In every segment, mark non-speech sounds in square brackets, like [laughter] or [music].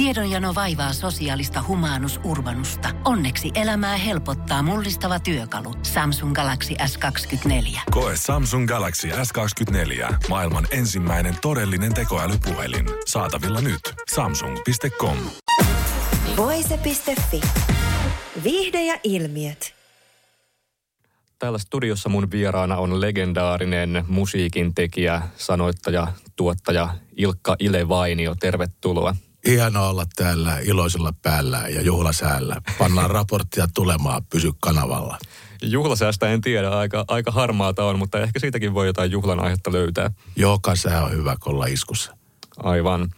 Tiedonjano vaivaa sosiaalista humanus urbanusta. Onneksi elämää helpottaa mullistava työkalu. Samsung Galaxy S24. Koe Samsung Galaxy S24. Maailman ensimmäinen todellinen tekoälypuhelin. Saatavilla nyt. Samsung.com. Voise.fi. Viihde ja ilmiöt. Täällä studiossa mun vieraana on legendaarinen musiikin tekijä, sanoittaja, tuottaja Ilkka Ilevainio. Tervetuloa. Hienoa olla täällä iloisella päällä ja juhlasäällä. Pannaan [laughs] raporttia tulemaan, pysy kanavalla. Juhlasäästä en tiedä, aika, aika harmaata on, mutta ehkä siitäkin voi jotain juhlan aihetta löytää. Joka sää on hyvä, kun olla iskussa. Aivan.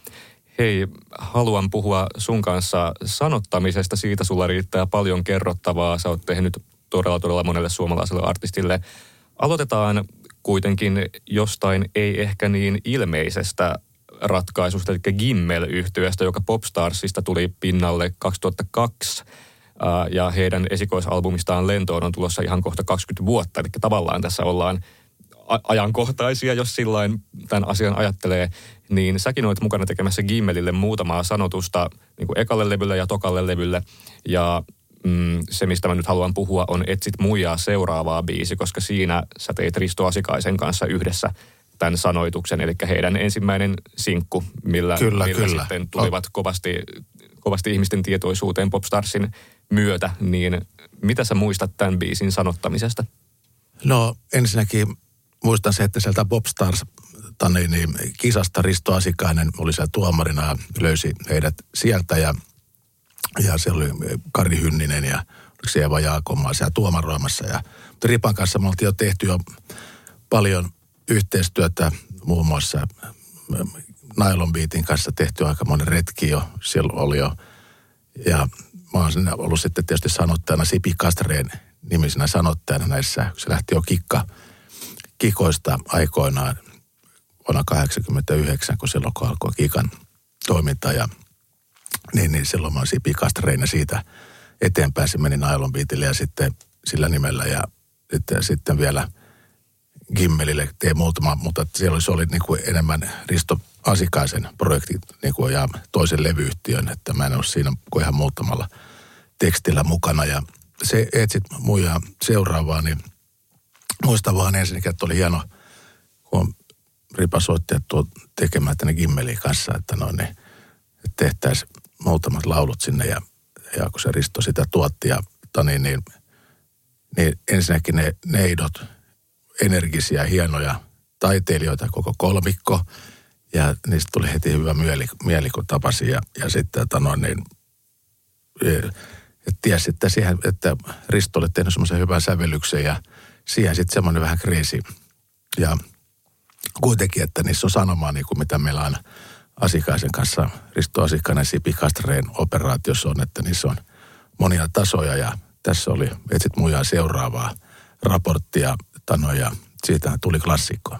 Hei, haluan puhua sun kanssa sanottamisesta. Siitä sulla riittää paljon kerrottavaa. Sä oot tehnyt todella, todella monelle suomalaiselle artistille. Aloitetaan kuitenkin jostain ei ehkä niin ilmeisestä ratkaisusta, eli gimmel yhtyöstä joka Popstarsista tuli pinnalle 2002. Ja heidän esikoisalbumistaan Lentoon on tulossa ihan kohta 20 vuotta. Eli tavallaan tässä ollaan ajankohtaisia, jos sillain tämän asian ajattelee, niin säkin olet mukana tekemässä Gimmelille muutamaa sanotusta niin kuin ekalle levylle ja tokalle levylle. Ja mm, se, mistä mä nyt haluan puhua, on Etsit muijaa seuraavaa biisi, koska siinä sä teit Risto Asikaisen kanssa yhdessä tämän sanoituksen, eli heidän ensimmäinen sinkku, millä, kyllä, millä kyllä. sitten tulivat kovasti, kovasti ihmisten tietoisuuteen Popstarsin myötä, niin mitä sä muistat tämän biisin sanottamisesta? No ensinnäkin muistan se, että sieltä Popstars tani, niin kisasta Risto Asikainen oli siellä tuomarina ja löysi heidät sieltä ja, ja se oli Kari Hynninen ja Eva Jaakomaa siellä tuomaroimassa. Ja, Ripan kanssa me oltiin jo tehty jo paljon yhteistyötä muun muassa Nylon Beatin kanssa tehty aika monen retki jo, siellä oli jo. Ja mä oon ollut sitten tietysti sanottajana Sipi Kastreen nimisenä sanottajana näissä, se lähti jo kikka, kikoista aikoinaan vuonna 89, kun silloin kun alkoi kikan toiminta. Ja niin, niin silloin mä oon Sipi Kastreen siitä eteenpäin. Se meni Nylon Beatille ja sitten sillä nimellä. Ja sitten, sitten vielä – Gimmelille tein muutama, mutta siellä se oli niin kuin enemmän Risto Asikaisen projekti niin kuin, ja toisen levyyhtiön, että mä en ole siinä kuin ihan muutamalla tekstillä mukana. Ja se etsit muja seuraavaa, niin muistan vaan ensinnäkin, että oli hieno, kun Ripa soitti, että tuo tekemään tänne Gimmeliin kanssa, että noin, niin, että tehtäisiin muutamat laulut sinne ja, ja kun se Risto sitä tuotti ja niin, niin, niin ensinnäkin ne neidot, energisiä, hienoja taiteilijoita, koko kolmikko. Ja niistä tuli heti hyvä mieli, mieli kun tapasin. Ja, ja sitten, että no niin, että tiesi, että, siihen, että Risto oli tehnyt semmoisen hyvän sävellyksen ja siihen sitten semmoinen vähän kriisi. Ja kuitenkin, että niissä on sanomaa, niin kuin mitä meillä on Asikaisen kanssa, Risto Asikainen Sipi Kastreen operaatiossa on, että niissä on monia tasoja ja tässä oli etsit muijaa seuraavaa raporttia Tano ja siitä tuli klassikko.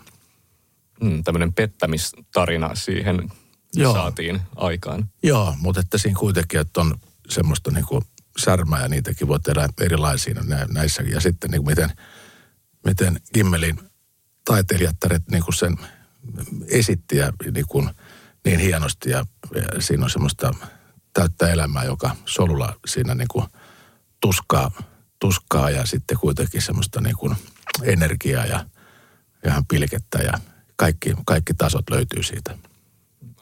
Mm, tämmöinen pettämistarina siihen Joo. saatiin aikaan. Joo, mutta että siinä kuitenkin, että on semmoista niin kuin särmää ja niitäkin voi tehdä erilaisia näissä. Ja sitten niin kuin miten, miten Gimmelin taiteilijattaret niin kuin sen esitti ja niin, kuin, niin hienosti. Ja, ja siinä on semmoista täyttä elämää, joka solulla siinä niin kuin tuskaa, tuskaa ja sitten kuitenkin semmoista niin kuin – energiaa ja ihan pilkettä ja kaikki, kaikki tasot löytyy siitä.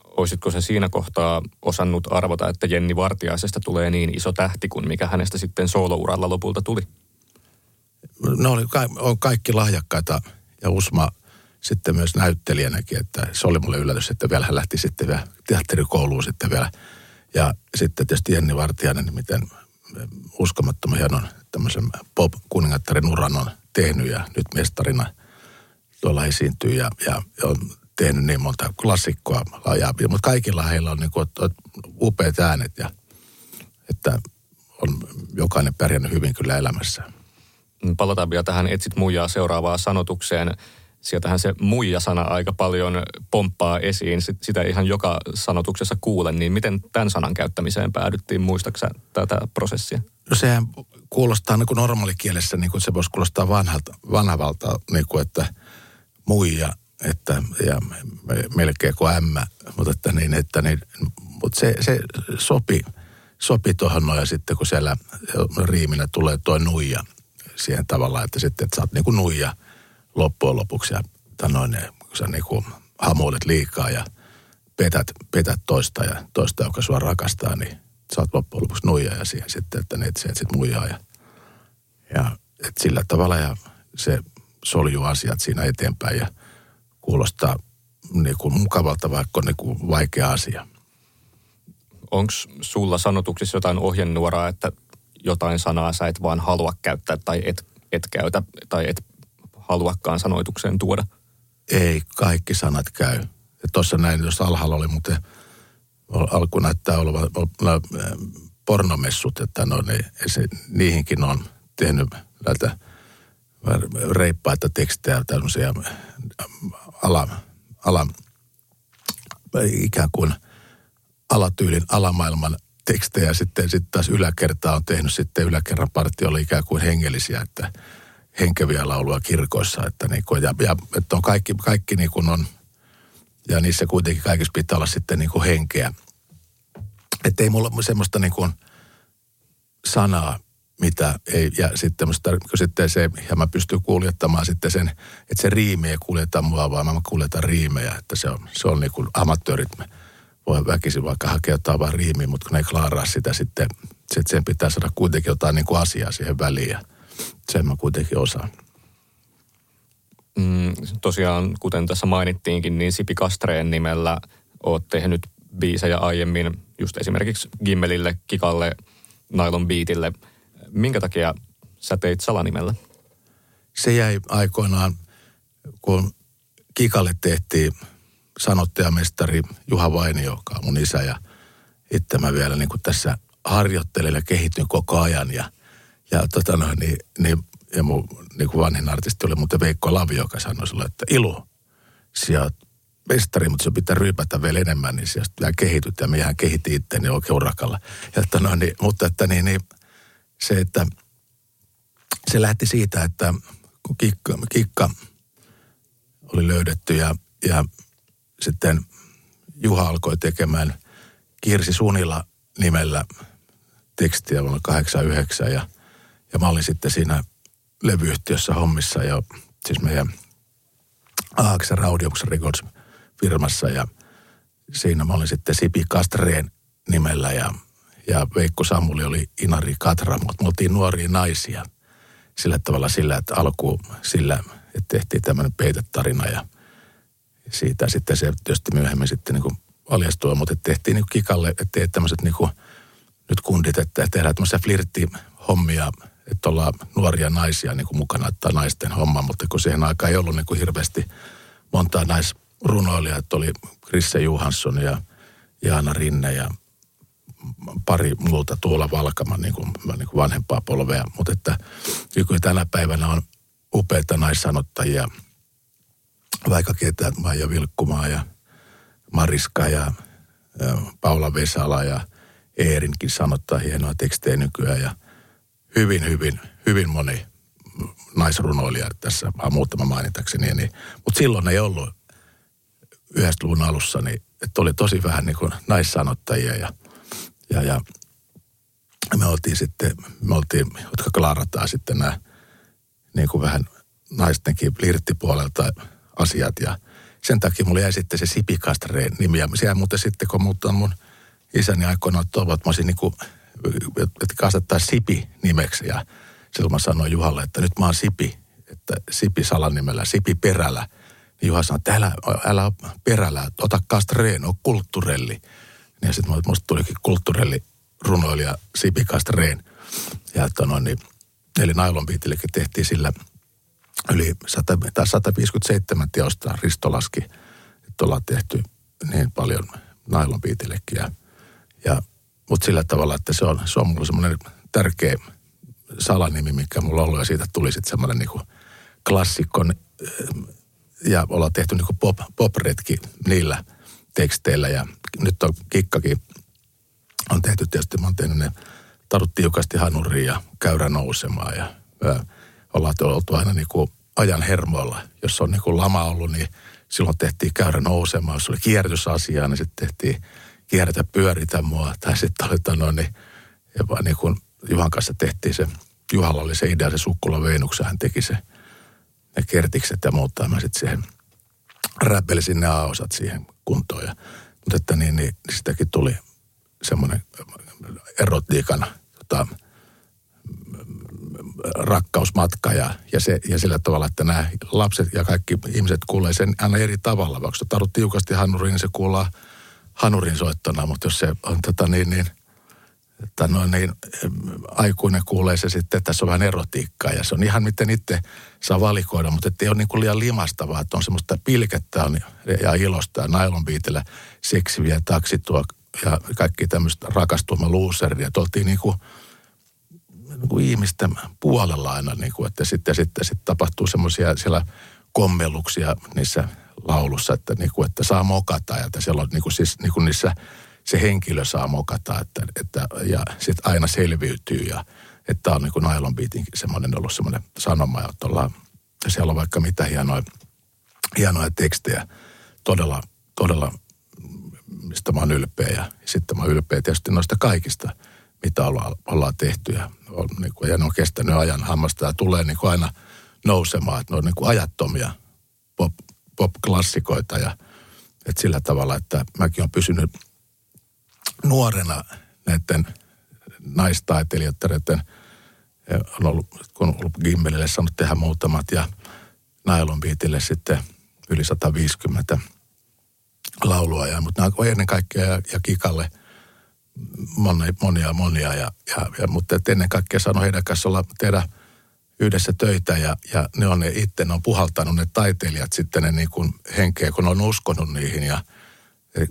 Olisitko se siinä kohtaa osannut arvota, että Jenni Vartiaisesta tulee niin iso tähti kuin mikä hänestä sitten soolouralla lopulta tuli? No oli, on kaikki lahjakkaita ja Usma sitten myös näyttelijänäkin, että se oli mulle yllätys, että vielä hän lähti sitten vielä teatterikouluun sitten vielä. Ja sitten tietysti Jenni Vartiainen, miten uskomattoman hienon tämmöisen pop-kuningattaren uran on tehnyt ja nyt mestarina tuolla esiintyy ja, ja on tehnyt niin monta klassikkoa. Ja, mutta kaikilla heillä on niin kuin, upeat äänet ja että on jokainen pärjännyt hyvin kyllä elämässä. Palataan vielä tähän Etsit muijaa seuraavaan sanotukseen. Sieltähän se muija-sana aika paljon pomppaa esiin. Sitä ihan joka sanotuksessa kuulen. Niin miten tämän sanan käyttämiseen päädyttiin? Muistaaksä tätä prosessia? No sehän kuulostaa niin kuin normaalikielessä, niin kuin se voisi kuulostaa vanhalta, vanhavalta, niin kuin että muija, että, ja melkein kuin M, mutta että niin, että niin, mutta se, se sopi, sopi tuohon noin ja sitten kun siellä riiminä tulee tuo nuija siihen tavallaan, että sitten että sä oot niin kuin nuija loppujen lopuksi ja noin, kun sä niin kuin hamuilet liikaa ja petät, petät toista ja toista, joka sua rakastaa, niin sä oot loppujen lopuksi nuija ja siihen sitten, että ne et sitten muijaa ja, ja et sillä tavalla ja se soljuu asiat siinä eteenpäin ja kuulostaa niin kuin mukavalta, vaikka on niin kuin vaikea asia. Onko sulla sanotuksissa jotain ohjenuoraa, että jotain sanaa sä et vaan halua käyttää tai et, et käytä tai et haluakaan sanoitukseen tuoda? Ei, kaikki sanat käy. Tuossa näin, jos alhaalla oli muuten, alku näyttää olevan pornomessut, että no, ne, se, niihinkin on tehnyt näitä reippaita tekstejä, tämmöisiä ala, ala, ikään kuin alatyylin alamaailman tekstejä. Sitten, sitten taas yläkerta on tehnyt sitten yläkerran partio oli ikään kuin hengellisiä, että henkeviä laulua kirkoissa. Että niin kuin, ja, ja että on kaikki, kaikki niin kuin on, ja niissä kuitenkin kaikissa pitää olla sitten niin kuin henkeä. Että ei mulla semmoista niin kuin sanaa, mitä ei, ja sitten, musta, sitten se, ja mä pystyn kuljettamaan sitten sen, että se riimi ei kuljeta mua, vaan mä kuljetan riimejä, että se on, se on niin kuin amatöörit, voi väkisin vaikka hakea jotain vaan riimiä, mutta kun ne klaaraa sitä sitten, sitten sen pitää saada kuitenkin jotain niin kuin asiaa siihen väliin, ja sen mä kuitenkin osaan. Mm, tosiaan, kuten tässä mainittiinkin, niin Sipi Kastreen nimellä oot tehnyt biisejä aiemmin, just esimerkiksi Gimmelille, Kikalle, Nylon Beatille – minkä takia sä teit salanimellä? Se jäi aikoinaan, kun Kikalle tehtiin sanottajamestari Juha Vainio, joka on mun isä ja itse mä vielä niin kuin tässä harjoittelin ja kehityin koko ajan ja, ja, tota noin, niin, niin, ja mun niin kuin vanhin artisti oli muuten Veikko Lavi, joka sanoi sulle, että Ilu, oot mestari, mutta se pitää ryypätä vielä enemmän, niin sieltä vielä kehityt ja mehän kehitin itseäni oikein urakalla. Ja, että no, niin, mutta että niin, niin se, että se lähti siitä, että kun kikka, kikka oli löydetty ja, ja sitten Juha alkoi tekemään Kirsi Sunila nimellä tekstiä vuonna 89 ja, ja mä olin sitten siinä levyyhtiössä hommissa ja siis meidän Aaksen Audioksen Records firmassa ja siinä mä olin sitten Sipi Kastreen nimellä ja ja Veikko Samuli oli Inari Katra, mutta me oltiin nuoria naisia sillä tavalla sillä, että alku sillä, että tehtiin tämmöinen peitetarina ja siitä sitten se tietysti myöhemmin sitten niin valjastui, mutta tehtiin niin kikalle, että tämmöiset niin nyt kundit, että tehdään tämmöisiä flirttihommia, että ollaan nuoria naisia niin kuin mukana, että naisten homma, mutta kun siihen aikaan ei ollut niin kuin hirveästi montaa naisrunoilijaa, että oli Krisse Johansson ja Jaana Rinne ja pari muuta tuolla Valkama niin kuin, niin kuin vanhempaa polvea. Mutta että nyky tänä päivänä on upeita naissanottajia, vaikka ketä Maija Vilkkumaa ja Mariska ja, ja Paula Vesala ja Eerinkin sanottaa hienoa tekstejä nykyään ja hyvin, hyvin, hyvin moni naisrunoilija tässä, vaan muutama mainitakseni. Niin, mutta silloin ei ollut 90-luvun alussa, niin että oli tosi vähän niin kuin naissanottajia ja ja, ja me oltiin sitten, me oltiin, jotka klaarataan sitten nämä niin kuin vähän naistenkin flirttipuolelta asiat ja sen takia mulla jäi sitten se Sipi Kastreen nimi ja siellä muuten sitten kun muuttaa mun isäni aikoinaan toivot, että mä olisin niin kuin, että kasvattaa Sipi nimeksi ja silloin mä sanoin Juhalle, että nyt mä oon Sipi, että Sipi salanimellä, Sipi perällä. Niin Juha sanoi, että älä, älä perällä, ota kastreen, on kulttuurelli. Ja sitten musta tulikin kulttuurelli runoilija Sipi Kastreen. Ja että no, niin, eli Nailon tehtiin sillä yli 100, tai 157 teosta Risto laski, että ollaan tehty niin paljon Nailon. Ja, ja, mutta sillä tavalla, että se on, se on mulla semmoinen tärkeä salanimi, mikä mulla on ollut. Ja siitä tuli sitten semmoinen niin klassikon, ja ollaan tehty niin pop, pop-retki niillä teksteillä. Ja nyt on kikkakin on tehty tietysti, mä oon tehnyt ne tarut tiukasti hanuriin ja käyrä nousemaan ja ää, ollaan oltu aina niin kuin ajan hermoilla. Jos on niin kuin lama ollut, niin silloin tehtiin käyrä nousemaan, jos oli kierrätysasiaa, niin sitten tehtiin kierrätä pyöritä mua. Tai sitten oli tota niin, jopa niin kuin Juhan kanssa tehtiin se, Juhalla oli se idea, se Sukkula Veenuksen, hän teki se, ne kertikset ja muuta. Mä sitten siihen räppelisin ne A-osat siihen kuntoon. Ja, mutta että niin, niin, niin sitäkin tuli semmoinen erotiikan tota, rakkausmatka ja, ja, se, ja sillä tavalla, että nämä lapset ja kaikki ihmiset kuulee sen aina eri tavalla. Vaikka se tarvitsee tiukasti hanuriin, niin se kuullaan hanurin soittona, mutta jos se on tota niin, niin, että no niin, aikuinen kuulee se sitten, että tässä on vähän erotiikkaa ja se on ihan miten itse saa valikoida, mutta ei ole niin kuin liian limastavaa, että on semmoista pilkettä on ja ilosta ja nailonbiitillä seksiviä taksitua ja kaikki tämmöistä rakastuma luuseria. Että oltiin niin kuin, niin ihmisten puolella aina, niin kuin, että sitten, sitten, sitten tapahtuu semmoisia siellä kommelluksia niissä laulussa, että, niin kuin, että saa mokata ja että siellä on niin kuin, siis, niin kuin niissä se henkilö saa mokata että, että, ja sitten aina selviytyy ja että on niin kuin Nylon Beatin semmoinen ollut semmoinen sanoma, että ollaan, siellä on vaikka mitä hienoja, hienoja tekstejä, todella, todella mistä mä oon ylpeä ja sitten mä oon ylpeä tietysti noista kaikista, mitä ollaan, ollaan tehty ja, on, niin kuin, ja ne on kestänyt ajan. Hammasta ja tulee niin kuin aina nousemaan, että ne on niin kuin ajattomia pop, pop-klassikoita ja että sillä tavalla, että mäkin olen pysynyt nuorena näiden naistaiteilijoiden, on ollut, kun on ollut Gimmelille saanut tehdä muutamat ja Nylon Beatille sitten yli 150 laulua. Ja, mutta nämä ennen kaikkea ja, ja Kikalle monia, monia, monia. Ja, ja, ja, mutta ennen kaikkea sanoi heidän kanssa olla tehdä – yhdessä töitä ja, ja ne on ne itse, ne on puhaltanut ne taiteilijat sitten ne niin kuin henkeä, kun ne on uskonut niihin ja,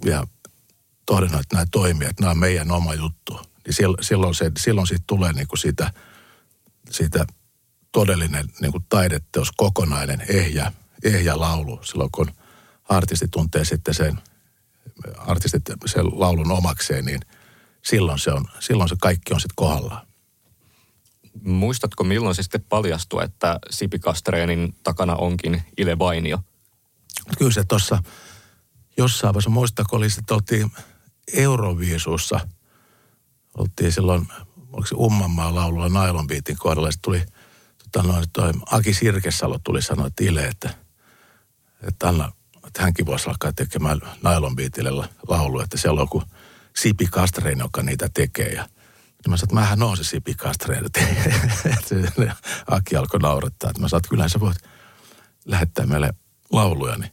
ja todennut, että nämä toimii, että nämä on meidän oma juttu. Niin silloin, se, silloin siitä tulee niin kuin siitä, siitä todellinen niin kuin taideteos, kokonainen, ehjä, ehjä laulu. Silloin kun artisti tuntee sitten sen, artistit sen laulun omakseen, niin silloin se, on, silloin se kaikki on sitten kohdallaan. Muistatko milloin se sitten paljastui, että Sipi Kastreenin takana onkin Ile Vainio? Kyllä se tuossa jossain vaiheessa, muistako oli sitten oltiin Euroviisussa, oltiin silloin, oliko se Ummanmaa laululla Nailon Beatin kohdalla, sitten tuli tota noin, toi Aki Sirkesalo tuli sanoa että Ile, että, että Anna, että hänkin voisi alkaa tekemään Nailon Beatille laulu, että siellä on joku Sipi joka niitä tekee ja – niin mä sanoin, että mähän oon se Sipi [laughs] Aki alkoi naurattaa, että mä sanoin, että kyllähän sä voit lähettää meille lauluja, niin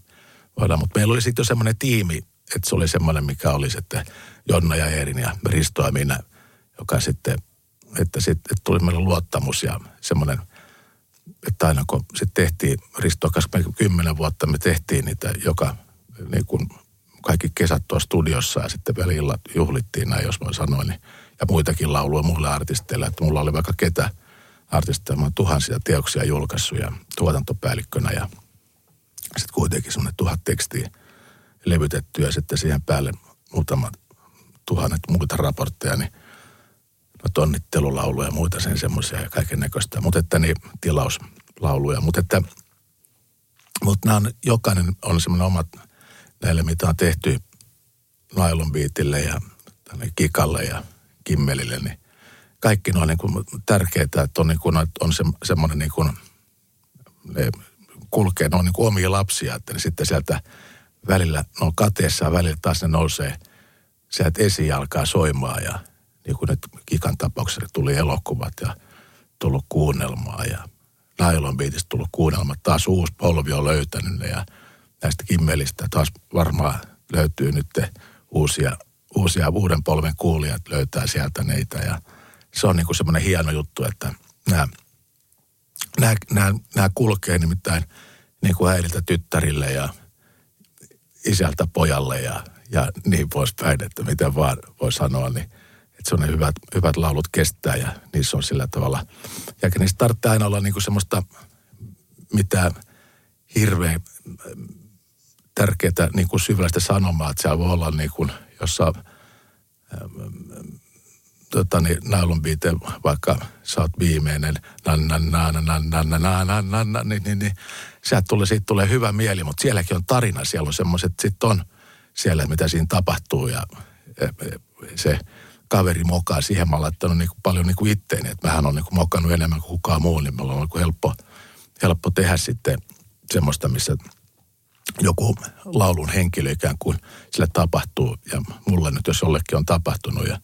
voidaan. Mutta meillä oli sitten jo semmoinen tiimi, että se oli semmoinen, mikä oli sitten Jonna ja Eerin ja Risto ja minä, joka sitten, että sitten että tuli meille luottamus ja semmoinen, että aina kun sitten tehtiin, Risto kanssa kymmenen vuotta me tehtiin niitä joka, niin kuin kaikki kesät tuossa studiossa ja sitten välillä juhlittiin näin, jos mä sanoin, niin ja muitakin lauluja muille artisteille. Että mulla oli vaikka ketä artisteja, mä tuhansia teoksia julkaissut ja tuotantopäällikkönä ja sitten kuitenkin semmoinen tuhat tekstiä levytetty ja sitten siihen päälle muutamat tuhannet muita raportteja, niin no tonnittelulauluja ja muita sen semmoisia ja kaiken näköistä. Mutta että niin tilauslauluja. Mutta että mutta nämä on, jokainen on semmoinen omat näille, mitä on tehty Beatille ja Kikalle ja Kimmelille, niin kaikki ne on niin kuin tärkeää, että on, niin kuin, on se, semmoinen niin kuin, ne kulkee, ne on niin kuin omia lapsia, että ne sitten sieltä välillä, ne on kateessa ja välillä taas ne nousee sieltä esiin alkaa soimaan ja niin kuin nyt Kikan tapauksessa tuli elokuvat ja tullut kuunnelmaa ja Nailon Beatista tullut kuunnelmat. Taas uusi polvi on löytänyt ne ja näistä kimmelistä taas varmaan löytyy nyt uusia uusia uuden polven kuulijat löytää sieltä neitä ja se on niin kuin semmoinen hieno juttu, että nämä, nämä, nämä, nämä kulkee nimittäin niin kuin äidiltä tyttärille ja isältä pojalle ja, ja niin poispäin, että miten vaan voi sanoa, niin että se on ne hyvät, hyvät laulut kestää ja niissä on sillä tavalla. Ja niistä tarvitsee aina olla niin kuin semmoista mitä hirveän tärkeää niin kuin syvällistä sanomaa, että siellä voi olla niin kuin – jossa tota, niin, nailun biite, vaikka sä oot viimeinen, niin, niin, niin, tulee, siitä tulee hyvä mieli, mutta sielläkin on tarina, siellä on semmoiset, sitten on siellä, mitä siinä tapahtuu ja se kaveri mokaa siihen, mä oon laittanut niin kuin paljon niin kuin itteeni, että mähän on niin kuin mokannut enemmän kuin kukaan muu, niin mulla on niin kuin helppo, helppo tehdä sitten semmoista, missä joku laulun henkilö ikään kuin sille tapahtuu. Ja mulle nyt, jos jollekin on tapahtunut ja,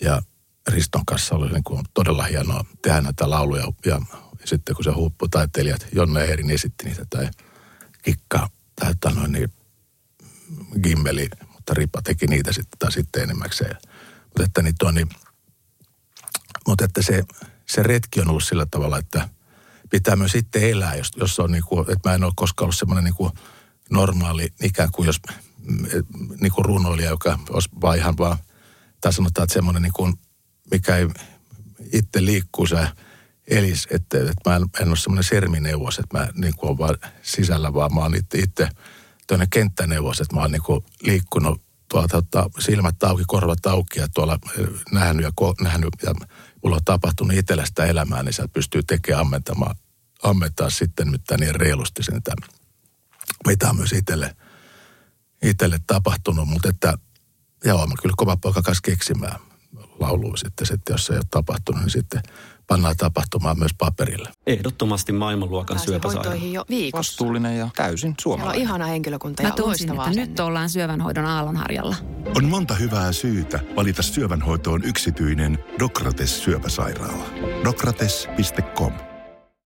ja Riston kanssa oli niin kuin todella hienoa tehdä näitä lauluja. Ja, ja sitten kun se huipputaiteilijat, Jonne ja Erin esitti niitä tai Kikka tai noin, niin Gimmeli, mutta Ripa teki niitä sitten taas sitten enimmäkseen. Mutta että, niin tuo, niin, mutta että se, se retki on ollut sillä tavalla, että pitää myös sitten elää, jos, jos on niin kuin, että mä en ole koskaan ollut semmoinen niin kuin normaali, ikään kuin jos niin kuin runoilija, joka olisi vaan ihan vaan, tai sanotaan, että semmoinen niin kuin, mikä ei itse liikkuu se elis, että, että mä en, en ole semmoinen sermineuvos, että mä niin kuin olen vaan sisällä, vaan mä oon itse, itse toinen kenttäneuvos, että mä oon niin kuin liikkunut tuolta tota, silmät auki, korvat auki ja tuolla nähnyt ja, nähnyt ja mulla on tapahtunut itsellä sitä elämää, niin sieltä pystyy tekemään ammentamaan, ammentaa sitten nyt niin reilusti sen tämän mitä on myös itselle, itselle tapahtunut, mutta että joo, mä kyllä kova poika kanssa keksimään lauluun sitten, sitten, jos se ei ole tapahtunut, niin sitten pannaan tapahtumaan myös paperille. Ehdottomasti maailmanluokan syöpäsairaala. jo viikossa. Vastuullinen ja täysin suomalainen. Siellä on ihana henkilökunta Mä ja tunsin, että loistavaa nyt ollaan syövänhoidon aallonharjalla. On monta hyvää syytä valita syövänhoitoon yksityinen Dokrates syöpäsairaala. Dokrates.com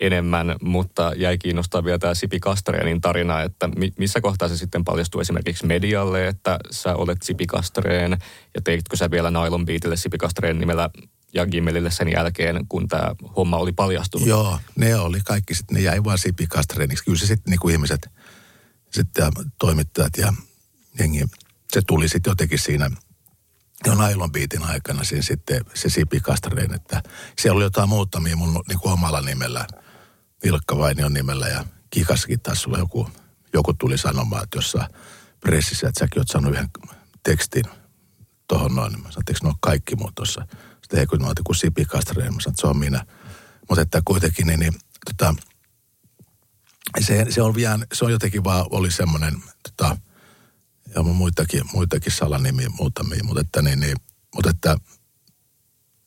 enemmän, mutta jäi kiinnostaa vielä tämä Sipi Kastreenin tarina, että missä kohtaa se sitten paljastui esimerkiksi medialle, että sä olet Sipi Kastreen, ja teitkö sä vielä Nylon Beatille Sipi Kastreen nimellä ja Gimmelille sen jälkeen, kun tämä homma oli paljastunut? Joo, ne oli kaikki sitten, ne jäi vaan Sipi Kastreeniksi. Kyllä se sitten niin kuin ihmiset, sitten toimittajat ja jengi, se tuli sitten jotenkin siinä jo Nylon Beatin aikana siinä sitten se Sipi Kastreen, että siellä oli jotain muutamia mun niin kuin omalla nimellä – Ilkka Vainion nimellä ja Kikaskin taas sulla joku, joku tuli sanomaan, että jossain pressissä, että säkin oot saanut yhden tekstin tuohon noin. Mä sanoin, että ne kaikki muut tuossa. Sitten ei kun mä otin kuin Sipi Kastreen, mä sanoin, että se on minä. Mutta että kuitenkin niin, niin tota, se, se, on vielä, se on jotenkin vaan oli semmoinen, tota, ja muitakin, muitakin salanimiä muutamia, mutta että, niin, niin, mutta että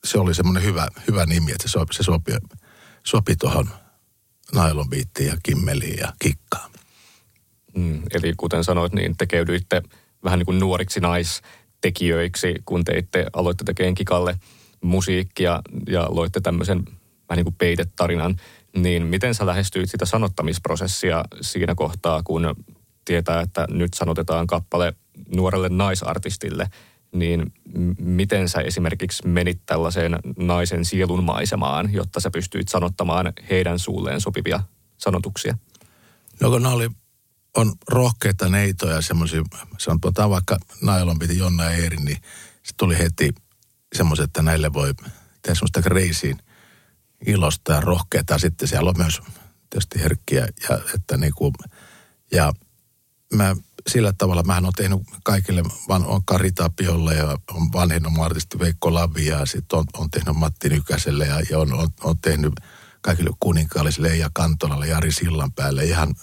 se oli semmoinen hyvä, hyvä nimi, että se, sopi, se sopi, sopi tuohon nailonbiittiin ja kimmeliin ja kikkaan. Mm, eli kuten sanoit, niin tekeydyitte vähän niin kuin nuoriksi naistekijöiksi, kun teitte, aloitte tekemään kikalle musiikkia ja loitte tämmöisen vähän niin kuin peitetarinan. Niin miten sä lähestyit sitä sanottamisprosessia siinä kohtaa, kun tietää, että nyt sanotetaan kappale nuorelle naisartistille – niin miten sä esimerkiksi menit tällaiseen naisen sielun maisemaan, jotta sä pystyit sanottamaan heidän suulleen sopivia sanotuksia? No kun oli, on rohkeita neitoja, semmoisia, sanotaan vaikka Nailon piti Jonna ja Eeri, niin se tuli heti semmoiset, että näille voi tehdä semmoista reisiin ilosta ja rohkeita. Sitten siellä on myös tietysti herkkiä ja, että niin kuin, ja mä sillä tavalla, mä on tehnyt kaikille, van, on Kari Tapiolle ja on vanhennut artisti Veikko Lavia ja sitten on, on tehnyt Matti Nykäselle ja, ja on, on, on, tehnyt kaikille kuninkaallisille ja Kantolalle, Jari Sillan päälle. Ihan,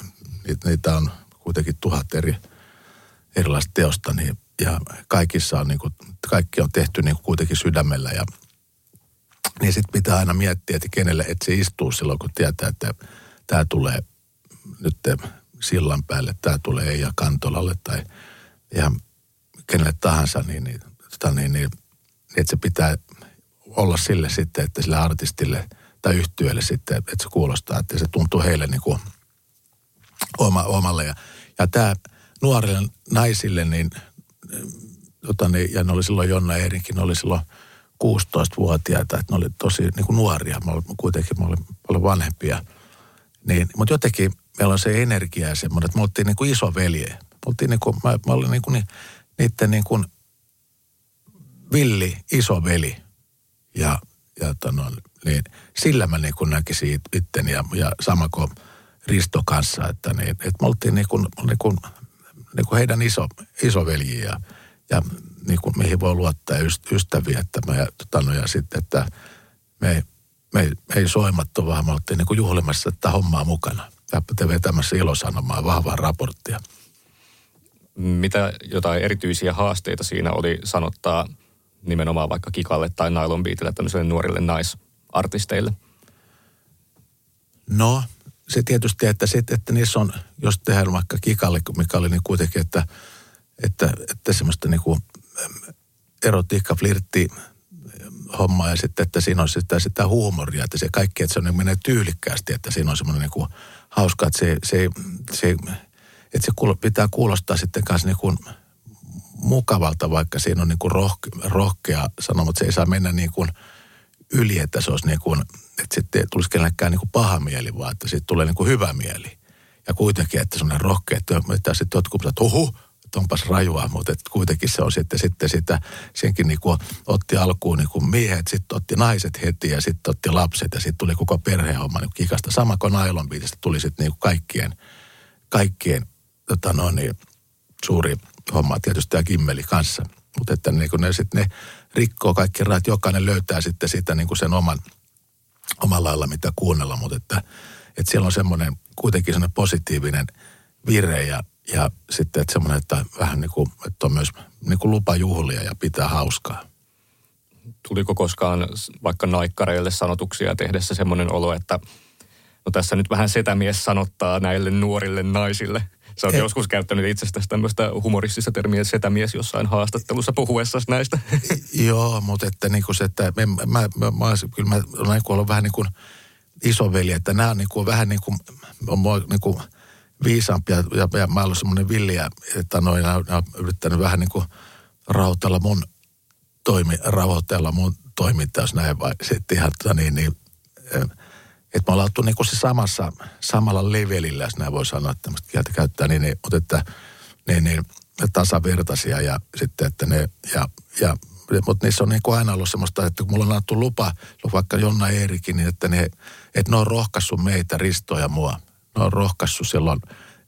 niitä, niitä on kuitenkin tuhat eri, erilaista teosta niin, ja kaikissa on, niin kuin, kaikki on tehty niin kuin kuitenkin sydämellä ja niin sitten pitää aina miettiä, että kenelle, että se istuu silloin, kun tietää, että tämä tulee nyt sillan päälle, tämä tulee Eija Kantolalle tai ihan kenelle tahansa, niin, niin, tota, niin, niin, niin että se pitää olla sille sitten, että sille artistille tai yhtiölle sitten, että se kuulostaa, että se tuntuu heille niin kuin oma, omalle. Ja, ja tämä nuorille naisille, niin, tota, niin, ja ne oli silloin Jonna Erinkin, oli silloin 16-vuotiaita, että ne oli tosi niin kuin nuoria. Mä olin, kuitenkin mä olin paljon vanhempia. Niin, mutta jotenkin meillä on se energia ja semmoinen, että me oltiin niin kuin iso velje. oltiin niin kuin, mä, mä olin niin kuin ni, niiden niin kuin villi isoveli. Ja, ja tano, niin sillä mä niin kuin näkisin itteni ja, ja sama kuin Risto kanssa, että, niin, että me oltiin niin kuin, niin kuin, niin kuin heidän iso, isoveljiä ja, ja niin kuin mihin voi luottaa ystäviä, että me, tota, no, ja sitten, että me, me, me ei soimattu, vaan me oltiin niin kuin juhlimassa tätä hommaa mukana. Ja vetämässä ilosanomaa, vahvaa raporttia. Mitä jotain erityisiä haasteita siinä oli sanottaa nimenomaan vaikka Kikalle tai Nylon Beatille tämmöisille nuorille naisartisteille? No, se tietysti, että, sit, että niissä on, jos tehdään vaikka Kikalle, mikä oli niin kuitenkin, että, että, että semmoista niin kuin erotiikka, flirtti, homma ja sitten, että siinä on sitä, sitä huumoria, että se kaikki, että se on, niin menee tyylikkäästi, että siinä on semmoinen niin kuin hauska, että se, se, se, että se pitää kuulostaa sitten kanssa niin kuin mukavalta, vaikka siinä on niin kuin rohke, rohkea sanoma, mutta se ei saa mennä niin kuin yli, että se olisi niin kuin, että sitten tulisi kenellekään niin kuin paha mieli, vaan että siitä tulee niin kuin hyvä mieli. Ja kuitenkin, että semmoinen rohkea, että, sitten jotkut, että uhu, että onpas rajua, mutta että kuitenkin se on sitten, sitten sitä, senkin niin kuin otti alkuun niin kuin miehet, sitten otti naiset heti ja sitten otti lapset ja sitten tuli koko perhehomma niin kikasta. Sama kuin Nailon tuli sitten niin kuin kaikkien, kaikkien tota no niin, suuri homma tietysti tämä Kimmeli kanssa. Mutta että niin kuin ne sitten ne rikkoo kaikki rajat, jokainen löytää sitten sitä niin kuin sen oman, oman lailla mitä kuunnella, mutta että, että siellä on semmoinen kuitenkin semmoinen positiivinen vire ja, ja sitten että semmoinen, että vähän niin kuin, että on myös niin kuin lupa juhlia ja pitää hauskaa. Tuliko koskaan vaikka naikkareille sanotuksia tehdessä semmoinen olo, että no tässä nyt vähän setämies sanottaa näille nuorille naisille – Sä oot joskus käyttänyt itsestäsi tämmöistä humoristista termiä setämies jossain haastattelussa puhuessa näistä. [laughs] Joo, mutta että niin kuin se, että mä, mä, mä, mä, kyllä mä olen niin ollut vähän niin kuin isoveli, että nämä on niin kuin vähän niin kuin, on niin kuin viisaampi ja, ja, ja mä olen semmoinen villiä, että noin, nämä on yrittänyt vähän niin kuin rauhoitella mun toimi, rauhoitella mun toimintaa, jos näin vai sitten ihan tota niin, niin että me ollaan niin kuin se samassa, samalla levelillä, jos näin voi sanoa, että tämmöistä kieltä käyttää, niin, niin mutta että niin, niin, tasavertaisia ja sitten, että ne, ja, ja mutta niissä on niin kuin aina ollut semmoista, että kun mulla on annettu lupa, vaikka Jonna Eerikin, niin että ne, että ne on rohkaissut meitä, Ristoa ja mua. Ne on rohkaissut silloin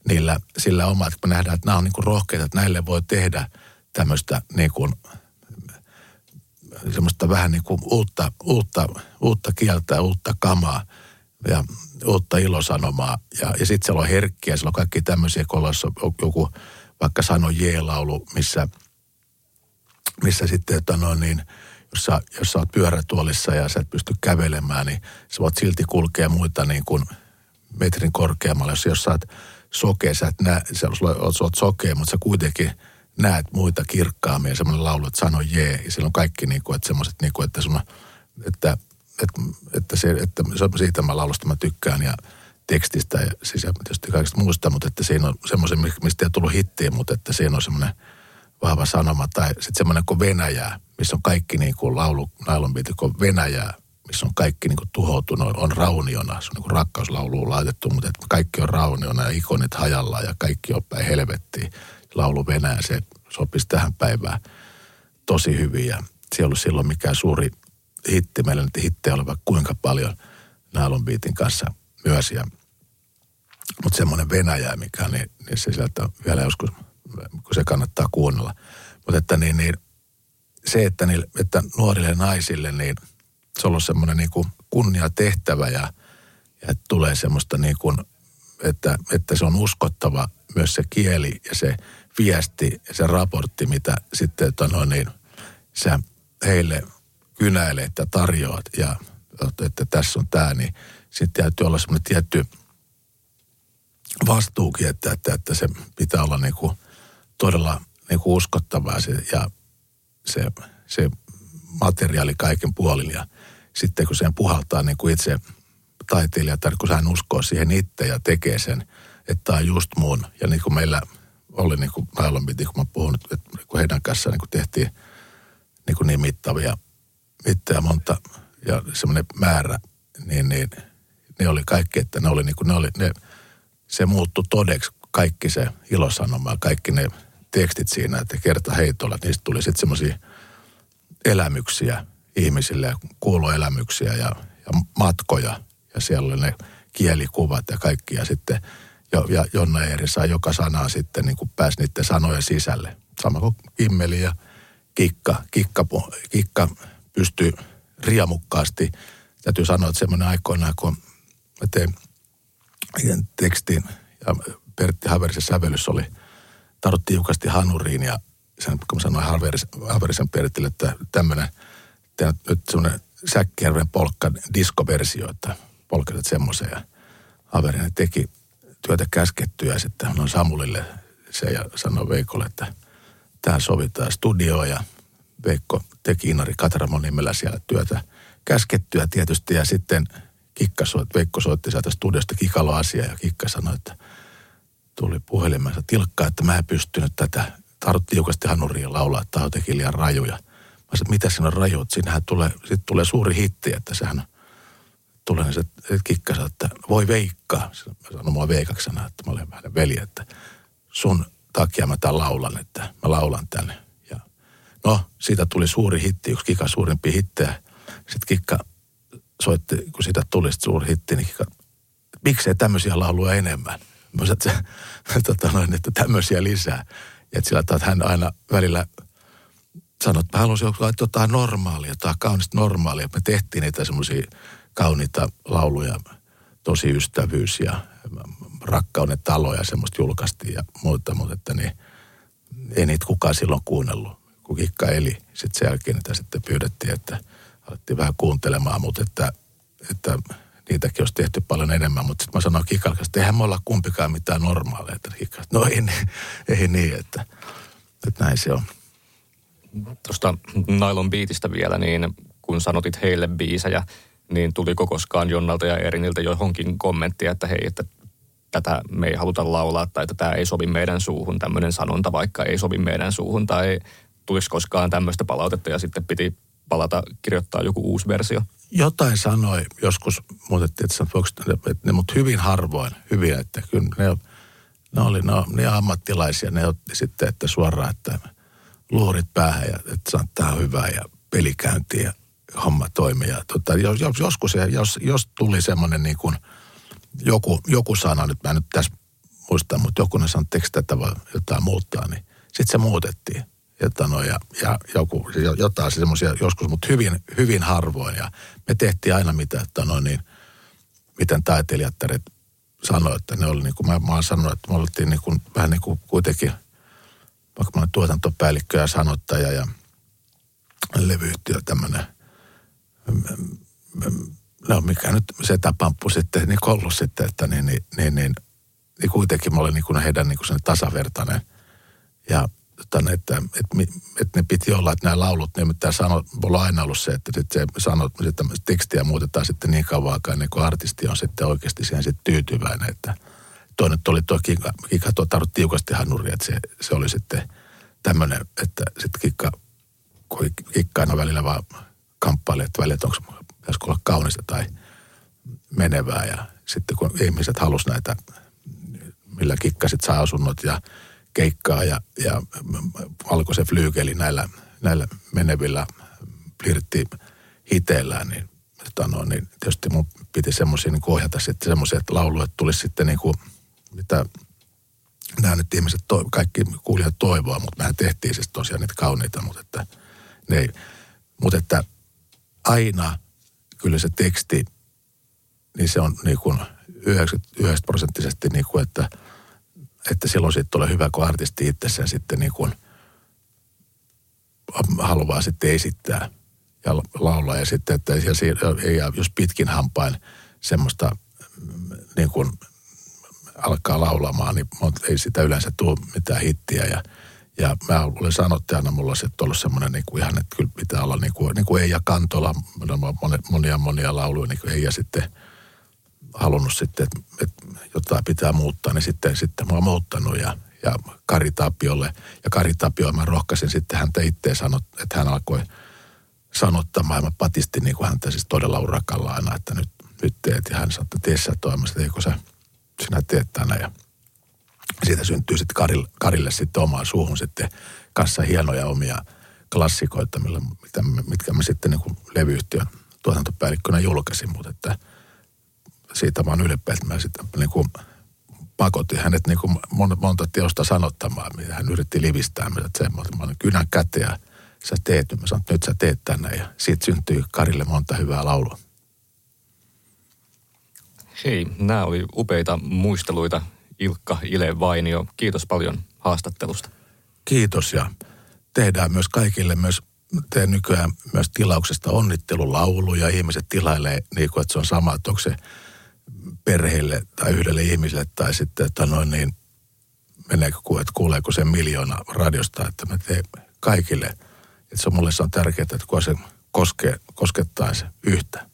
niillä, sillä omaa, että kun nähdään, että nämä on niin kuin rohkeita, että näille voi tehdä tämmöistä niin kuin, semmoista vähän niin kuin uutta, uutta, uutta kieltä, uutta kamaa ja uutta ilosanomaa. Ja, ja sitten siellä on herkkiä, siellä on kaikki tämmöisiä, kun on joku vaikka sano J-laulu, missä, missä sitten, että no niin, jos sä, jos sä oot pyörätuolissa ja sä et pysty kävelemään, niin sä voit silti kulkea muita niin kuin metrin korkeammalle. Jos, jos sä oot sokea, sä et näe, sä, oot, sä oot sokea, mutta sä kuitenkin näet muita kirkkaammin ja semmoinen laulu, että sano jee. Ja siellä on kaikki niin kuin, että semmoiset, niin kuin, että, sun, että että, että, se, että siitä mä laulusta mä tykkään ja tekstistä ja siis tietysti kaikista muusta, mutta että siinä on semmoisen, mistä ei tullut hittiin, mutta että siinä on semmoinen vahva sanoma. Tai sitten semmoinen kuin Venäjää, missä on kaikki niin kuin laulu, nailonbiitti kuin Venäjää, missä on kaikki niin kuin tuhoutunut, on rauniona. Se on niin rakkauslauluun laitettu, mutta että kaikki on rauniona ja ikonit hajalla ja kaikki on päin helvettiin. Laulu Venäjä, se sopisi tähän päivään tosi hyvin ja se ei ollut silloin mikään suuri hitti. Meillä nyt hittejä oli vaikka kuinka paljon Nylon Beatin kanssa myös. Ja, mutta semmoinen Venäjä, mikä niin, niin se sieltä vielä joskus, kun se kannattaa kuunnella. Mutta että niin, niin se, että, niin, että nuorille naisille, niin se on ollut semmoinen niin kuin kunnia tehtävä ja, ja tulee semmoista niin kuin, että, että se on uskottava myös se kieli ja se viesti ja se raportti, mitä sitten, että no niin, sä heille kynäilet ja tarjoat ja että tässä on tämä, niin sitten täytyy olla semmoinen tietty vastuukin, että, että, että se pitää olla niin kuin todella niin kuin uskottavaa se, ja se, se materiaali kaiken puolin. Ja sitten kun sen puhaltaa niin kuin itse taiteilija, tai kun hän uskoo siihen itse ja tekee sen, että tämä on just mun. Ja niin kuin meillä oli niin kuin Nailon kun mä puhun, että kun heidän kanssaan niin kuin tehtiin niin, kuin niin mittavia mitään monta ja semmoinen määrä, niin, niin ne oli kaikki, että ne oli niin kuin, ne oli, ne, se muuttui todeksi, kaikki se ilosanoma kaikki ne tekstit siinä, että kerta heitolla, niistä tuli sitten semmoisia elämyksiä ihmisille kuuloelämyksiä ja, ja matkoja. Ja siellä oli ne kielikuvat ja kaikki. Ja sitten jo, ja Jonna Eeri sai joka sanaa sitten niin kuin pääsi niiden sanojen sisälle. Sama kuin Kimmeli ja Kikka. Kikka, Kikka pystyi riamukkaasti. Täytyy sanoa, että semmoinen aikoina, kun mä tein tekstin ja Pertti Haverisen sävellys oli, tarvittiin tiukasti hanuriin ja sen, kun mä sanoin Haverisen, Haverisen Pertille, että tämmöinen, nyt semmoinen Säkkijärven polkka diskoversio, että polkaset semmoisen ja Haverinen teki työtä käskettyä sitten on Samulille se ja sanoi Veikolle, että tähän sovitaan studioon ja Veikko teki Inari Katramon nimellä siellä työtä käskettyä tietysti. Ja sitten Kikka soit, Veikko soitti sieltä studiosta Kikalo asia ja Kikka sanoi, että tuli puhelimensa tilkkaa, että mä en pystynyt tätä, tarvittiin tiukasti hanuriin laulaa, että tämä on liian rajuja. Sanoin, mitä siinä on rajut, siinähän tulee, sit tulee suuri hitti, että sehän tulee se Kikka sanoi, että voi veikkaa. Mä sanoin mua veikaksi että mä olen vähän veli, että sun takia mä tämän laulan, että mä laulan tänne. Ja no, siitä tuli suuri hitti, yksi Kikan suurimpi hittejä. Sitten Kikka soitti, kun siitä tuli suuri hitti, niin Kikka, miksei tämmöisiä lauluja enemmän? Mä sanoin, että, [laughs] tota että tämmöisiä lisää. Ja että sillä että hän aina välillä sanoi, että mä haluaisin jotain normaalia, jotain kaunista normaalia. Me tehtiin niitä semmoisia kauniita lauluja, tosi ystävyys ja rakkauden talo ja semmoista julkaistiin ja muuta, mutta että niin, ei niitä kukaan silloin kuunnellut, kun Kikka eli. Sitten sen jälkeen niitä sitten pyydettiin, että alettiin vähän kuuntelemaan, mutta että, että niitäkin olisi tehty paljon enemmän. Mutta sitten mä sanoin Kikalle, että eihän me olla kumpikaan mitään normaaleja. Kikka, no ei, ei niin, että, että näin se on. Tuosta Nailon biitistä vielä, niin kun sanotit heille biisejä, niin tuli koskaan Jonnalta ja Eriniltä johonkin kommenttia, että hei, että tätä me ei haluta laulaa tai että tämä ei sovi meidän suuhun, tämmöinen sanonta vaikka ei sovi meidän suuhun tai tulisi koskaan tämmöistä palautetta ja sitten piti palata kirjoittaa joku uusi versio? Jotain sanoi joskus, mutta että, mutta hyvin harvoin, hyvin, että kyllä ne, ne oli ne, ne ammattilaisia, ne otti sitten, että suoraan, että luurit päähän ja että tämä on hyvä ja pelikäynti ja homma toimii. Ja tota, jos, joskus, jos, jos tuli semmoinen niin kuin joku, joku sana, nyt mä en nyt tässä muista, mutta joku ne sanoi, tätä voi jotain muuttaa, niin sitten se muutettiin. Että no, ja, ja joku, jotain semmoisia joskus, mutta hyvin, hyvin harvoin. Ja me tehtiin aina mitä, että no niin, miten taiteilijattaret sanoi, että ne oli niin kuin, mä, mä oon sanonut, että me oltiin niin kuin, vähän niin kuin kuitenkin, vaikka mä olen tuotantopäällikkö ja sanottaja ja levyyhtiö tämmöinen no mikä nyt se tapamppu sitten, niin kollu sitten, että niin, niin, niin, niin, niin kuitenkin mä olin niin kuin heidän niin kuin tasavertainen. Ja että, että, että, että, ne piti olla, että nämä laulut, ne mitä sano, mulla on aina ollut se, että sitten se sanot, että tekstiä muutetaan sitten niin kauan aikaa, niin kuin artisti on sitten oikeasti siihen sitten tyytyväinen, että toinen oli tuo Kikka, Kikka tuo tiukasti hanuri, että se, se oli sitten tämmöinen, että sitten Kikka, kun Kikka aina välillä vaan kamppailee, että välillä, että onko, pitäisikö olla kaunista tai menevää. Ja sitten kun ihmiset halus näitä, millä kikkasit saa asunnot ja keikkaa ja, ja alkoi se flyykeli näillä, näillä menevillä flirtti hiteillään, niin, no, niin tietysti mun piti semmoisia niin ohjata sitten semmoisia, että lauluja tulisi sitten niin kuin, mitä nämä nyt ihmiset, to, kaikki kuulijat toivoa, mutta mehän tehtiin siis tosiaan niitä kauniita, mutta että ne mutta että aina kyllä se teksti, niin se on niin kuin 99 prosenttisesti niin kuin, että, että silloin siitä tulee hyvä, kun artisti itsessään sitten niin kuin haluaa sitten esittää ja laulaa. Ja sitten, että ei, jos pitkin hampain semmoista niin kuin alkaa laulamaan, niin ei sitä yleensä tule mitään hittiä. Ja ja mä olen sanottajana, mulla on ollut semmoinen niin kuin ihan, että kyllä pitää olla niin kuin, niin kuin Eija Kantola, monia, monia lauluja, niin kuin Eija sitten halunnut sitten, että, että jotain pitää muuttaa, niin sitten, sitten mä oon muuttanut ja, ja Kari Tapiolle. Ja Kari Tapio, mä rohkaisin sitten häntä itse sanot, että hän alkoi sanottamaan. Mä patistin niin kuin häntä siis todella urakalla aina, että nyt, nyt teet. Ja hän sanoi, että tee sä toimesta, eikö sä, sinä teet tänä. Ja Siitä syntyy sitten Karille, Karille sitten omaan suuhun sitten kanssa hienoja omia klassikoita, millä, mitä, mitkä mä sitten niin kuin levyyhtiön tuotantopäällikkönä julkaisin, mutta että siitä mä oon ylpeä, että mä sitten niin kuin pakotin hänet niin kuin monta teosta sanottamaan, mitä hän yritti livistää. Mä että mä olin kynän käteen ja sä teet. Mä sanoin, että nyt sä teet tänne ja siitä syntyi Karille monta hyvää laulua. Hei, nämä oli upeita muisteluita. Ilkka Ile Vainio, kiitos paljon haastattelusta. Kiitos ja tehdään myös kaikille myös teen nykyään myös tilauksesta onnittelulaulu ja ihmiset tilailee niin kuin, että se on sama, että onko se perheelle tai yhdelle ihmiselle tai sitten, että noin niin, meneekö, että kuuleeko se miljoona radiosta, että me teemme kaikille. Että se on mulle se on tärkeää, että kun se koskee, koskettaisi yhtä.